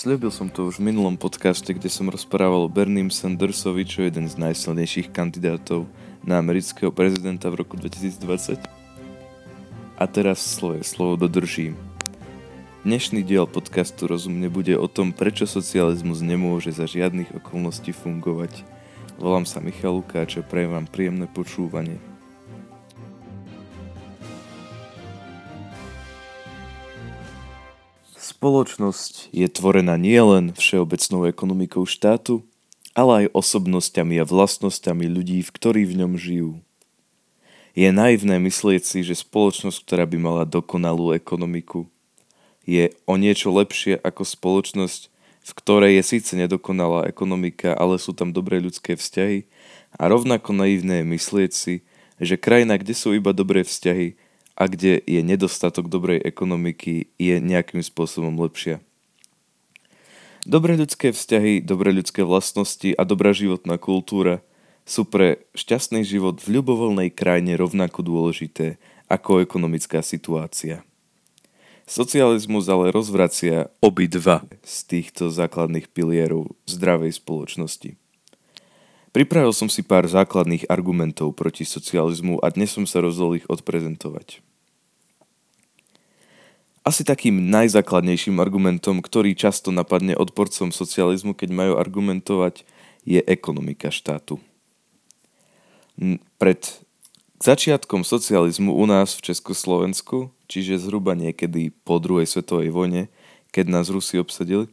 Sľubil som to už v minulom podcaste, kde som rozprával o Bernim Sandersovi, čo je jeden z najsilnejších kandidátov na amerického prezidenta v roku 2020. A teraz svoje slovo dodržím. Dnešný diel podcastu rozumne bude o tom, prečo socializmus nemôže za žiadnych okolností fungovať. Volám sa Michal Lukáč a prajem vám príjemné počúvanie. Spoločnosť je tvorená nielen všeobecnou ekonomikou štátu, ale aj osobnosťami a vlastnosťami ľudí, v ktorí v ňom žijú. Je naivné myslieť si, že spoločnosť, ktorá by mala dokonalú ekonomiku, je o niečo lepšie ako spoločnosť, v ktorej je síce nedokonalá ekonomika, ale sú tam dobré ľudské vzťahy a rovnako naivné je myslieť si, že krajina, kde sú iba dobré vzťahy, a kde je nedostatok dobrej ekonomiky, je nejakým spôsobom lepšia. Dobré ľudské vzťahy, dobré ľudské vlastnosti a dobrá životná kultúra sú pre šťastný život v ľubovoľnej krajine rovnako dôležité ako ekonomická situácia. Socializmus ale rozvracia obidva z týchto základných pilierov zdravej spoločnosti. Pripravil som si pár základných argumentov proti socializmu a dnes som sa rozhodol ich odprezentovať. Asi takým najzákladnejším argumentom, ktorý často napadne odporcom socializmu, keď majú argumentovať, je ekonomika štátu. Pred začiatkom socializmu u nás v Československu, čiže zhruba niekedy po druhej svetovej vojne, keď nás Rusi obsadili,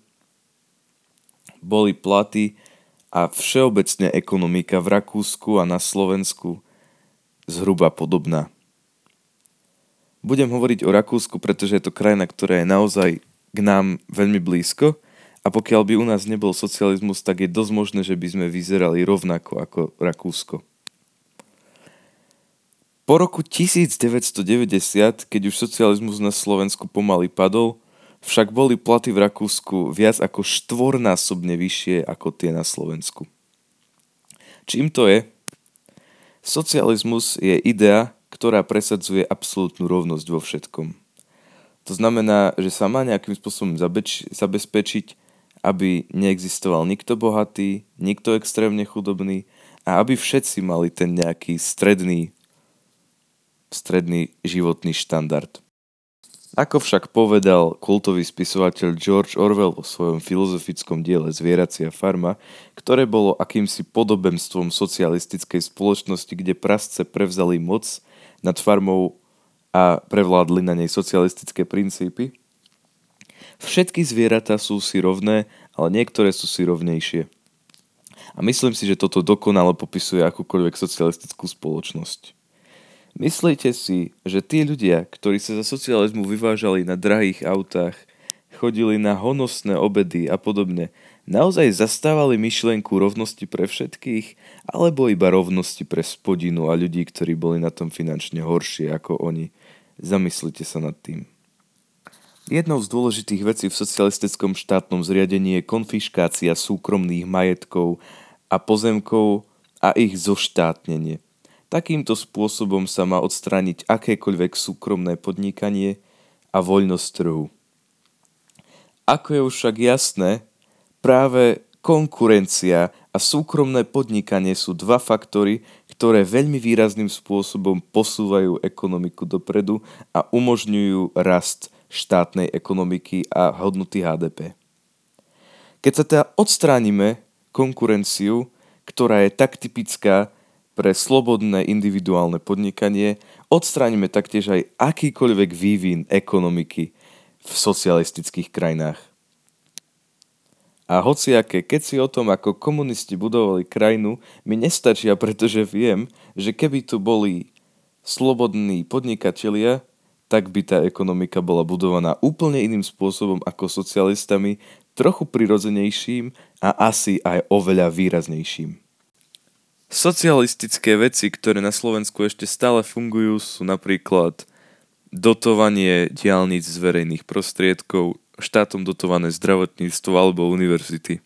boli platy a všeobecne ekonomika v Rakúsku a na Slovensku zhruba podobná. Budem hovoriť o Rakúsku, pretože je to krajina, ktorá je naozaj k nám veľmi blízko a pokiaľ by u nás nebol socializmus, tak je dosť možné, že by sme vyzerali rovnako ako Rakúsko. Po roku 1990, keď už socializmus na Slovensku pomaly padol, však boli platy v Rakúsku viac ako štvornásobne vyššie ako tie na Slovensku. Čím to je? Socializmus je idea, ktorá presadzuje absolútnu rovnosť vo všetkom. To znamená, že sa má nejakým spôsobom zabeč- zabezpečiť, aby neexistoval nikto bohatý, nikto extrémne chudobný a aby všetci mali ten nejaký stredný, stredný životný štandard. Ako však povedal kultový spisovateľ George Orwell vo svojom filozofickom diele Zvieracia farma, ktoré bolo akýmsi podobenstvom socialistickej spoločnosti, kde prasce prevzali moc nad farmou a prevládli na nej socialistické princípy. Všetky zvieratá sú si rovné, ale niektoré sú si rovnejšie. A myslím si, že toto dokonale popisuje akúkoľvek socialistickú spoločnosť. Myslíte si, že tí ľudia, ktorí sa za socializmu vyvážali na drahých autách, chodili na honosné obedy a podobne, naozaj zastávali myšlienku rovnosti pre všetkých, alebo iba rovnosti pre spodinu a ľudí, ktorí boli na tom finančne horšie ako oni. Zamyslite sa nad tým. Jednou z dôležitých vecí v socialistickom štátnom zriadení je konfiškácia súkromných majetkov a pozemkov a ich zoštátnenie. Takýmto spôsobom sa má odstrániť akékoľvek súkromné podnikanie a voľnosť trhu. Ako je však jasné, práve konkurencia a súkromné podnikanie sú dva faktory, ktoré veľmi výrazným spôsobom posúvajú ekonomiku dopredu a umožňujú rast štátnej ekonomiky a hodnoty HDP. Keď sa teda odstránime konkurenciu, ktorá je tak typická pre slobodné individuálne podnikanie, odstránime taktiež aj akýkoľvek vývin ekonomiky v socialistických krajinách. A hociaké, keď si o tom, ako komunisti budovali krajinu, mi nestačia, pretože viem, že keby tu boli slobodní podnikatelia, tak by tá ekonomika bola budovaná úplne iným spôsobom ako socialistami, trochu prirodzenejším a asi aj oveľa výraznejším. Socialistické veci, ktoré na Slovensku ešte stále fungujú, sú napríklad dotovanie diálnic z verejných prostriedkov, štátom dotované zdravotníctvo alebo univerzity.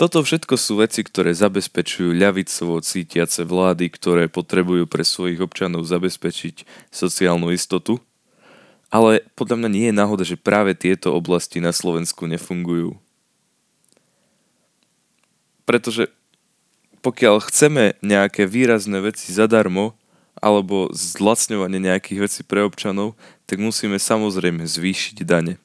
Toto všetko sú veci, ktoré zabezpečujú ľavicovo cítiace vlády, ktoré potrebujú pre svojich občanov zabezpečiť sociálnu istotu Ale podľa mňa nie je náhoda, že práve tieto oblasti na Slovensku nefungujú. Pretože pokiaľ chceme nejaké výrazné veci zadarmo, alebo zlacňovanie nejakých vecí pre občanov, tak musíme samozrejme zvýšiť dane.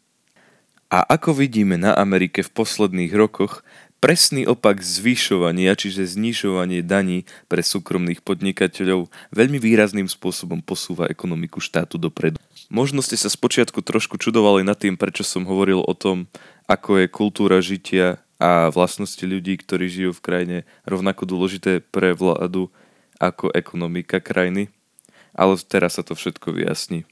A ako vidíme na Amerike v posledných rokoch, presný opak zvyšovania, čiže znižovanie daní pre súkromných podnikateľov veľmi výrazným spôsobom posúva ekonomiku štátu dopredu. Možno ste sa spočiatku trošku čudovali nad tým, prečo som hovoril o tom, ako je kultúra žitia a vlastnosti ľudí, ktorí žijú v krajine rovnako dôležité pre vládu ako ekonomika krajiny. Ale teraz sa to všetko vyjasní.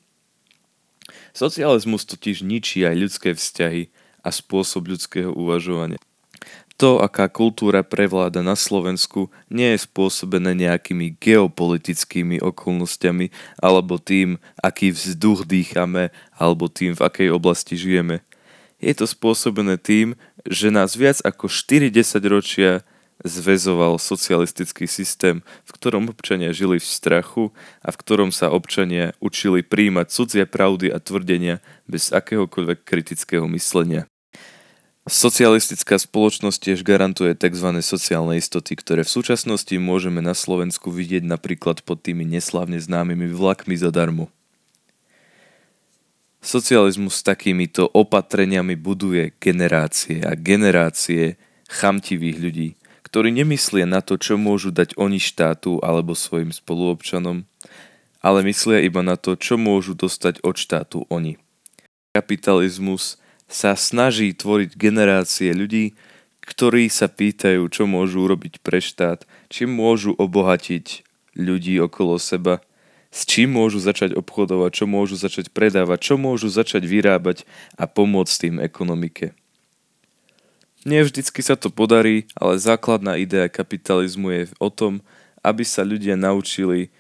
Socializmus totiž ničí aj ľudské vzťahy a spôsob ľudského uvažovania. To, aká kultúra prevláda na Slovensku, nie je spôsobené nejakými geopolitickými okolnostiami alebo tým, aký vzduch dýchame alebo tým, v akej oblasti žijeme. Je to spôsobené tým, že nás viac ako 40 ročia zväzoval socialistický systém, v ktorom občania žili v strachu a v ktorom sa občania učili príjmať cudzie pravdy a tvrdenia bez akéhokoľvek kritického myslenia. Socialistická spoločnosť tiež garantuje tzv. sociálne istoty, ktoré v súčasnosti môžeme na Slovensku vidieť napríklad pod tými neslávne známymi vlakmi zadarmo. Socializmus s takýmito opatreniami buduje generácie a generácie chamtivých ľudí, ktorí nemyslia na to, čo môžu dať oni štátu alebo svojim spoluobčanom, ale myslia iba na to, čo môžu dostať od štátu oni. Kapitalizmus sa snaží tvoriť generácie ľudí, ktorí sa pýtajú, čo môžu urobiť pre štát, či môžu obohatiť ľudí okolo seba, s čím môžu začať obchodovať, čo môžu začať predávať, čo môžu začať vyrábať a pomôcť tým ekonomike. Nie vždycky sa to podarí, ale základná idea kapitalizmu je o tom, aby sa ľudia naučili,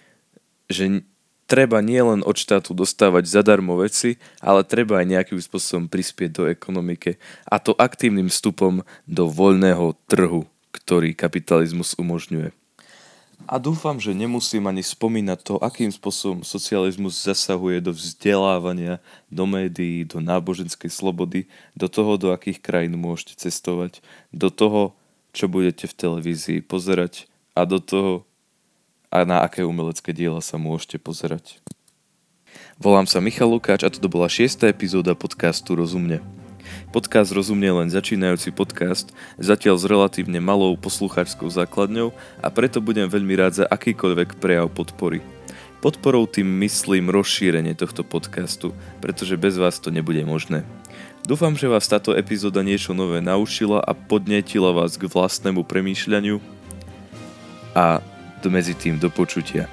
že treba nielen od štátu dostávať zadarmo veci, ale treba aj nejakým spôsobom prispieť do ekonomike. A to aktívnym vstupom do voľného trhu, ktorý kapitalizmus umožňuje. A dúfam, že nemusím ani spomínať to, akým spôsobom socializmus zasahuje do vzdelávania, do médií, do náboženskej slobody, do toho, do akých krajín môžete cestovať, do toho, čo budete v televízii pozerať a do toho, a na aké umelecké diela sa môžete pozerať. Volám sa Michal Lukáč a toto bola šiestá epizóda podcastu Rozumne. Podcast Rozumne len začínajúci podcast, zatiaľ s relatívne malou poslucháčskou základňou a preto budem veľmi rád za akýkoľvek prejav podpory. Podporou tým myslím rozšírenie tohto podcastu, pretože bez vás to nebude možné. Dúfam, že vás táto epizóda niečo nové naučila a podnetila vás k vlastnému premýšľaniu a medzi tým do počutia.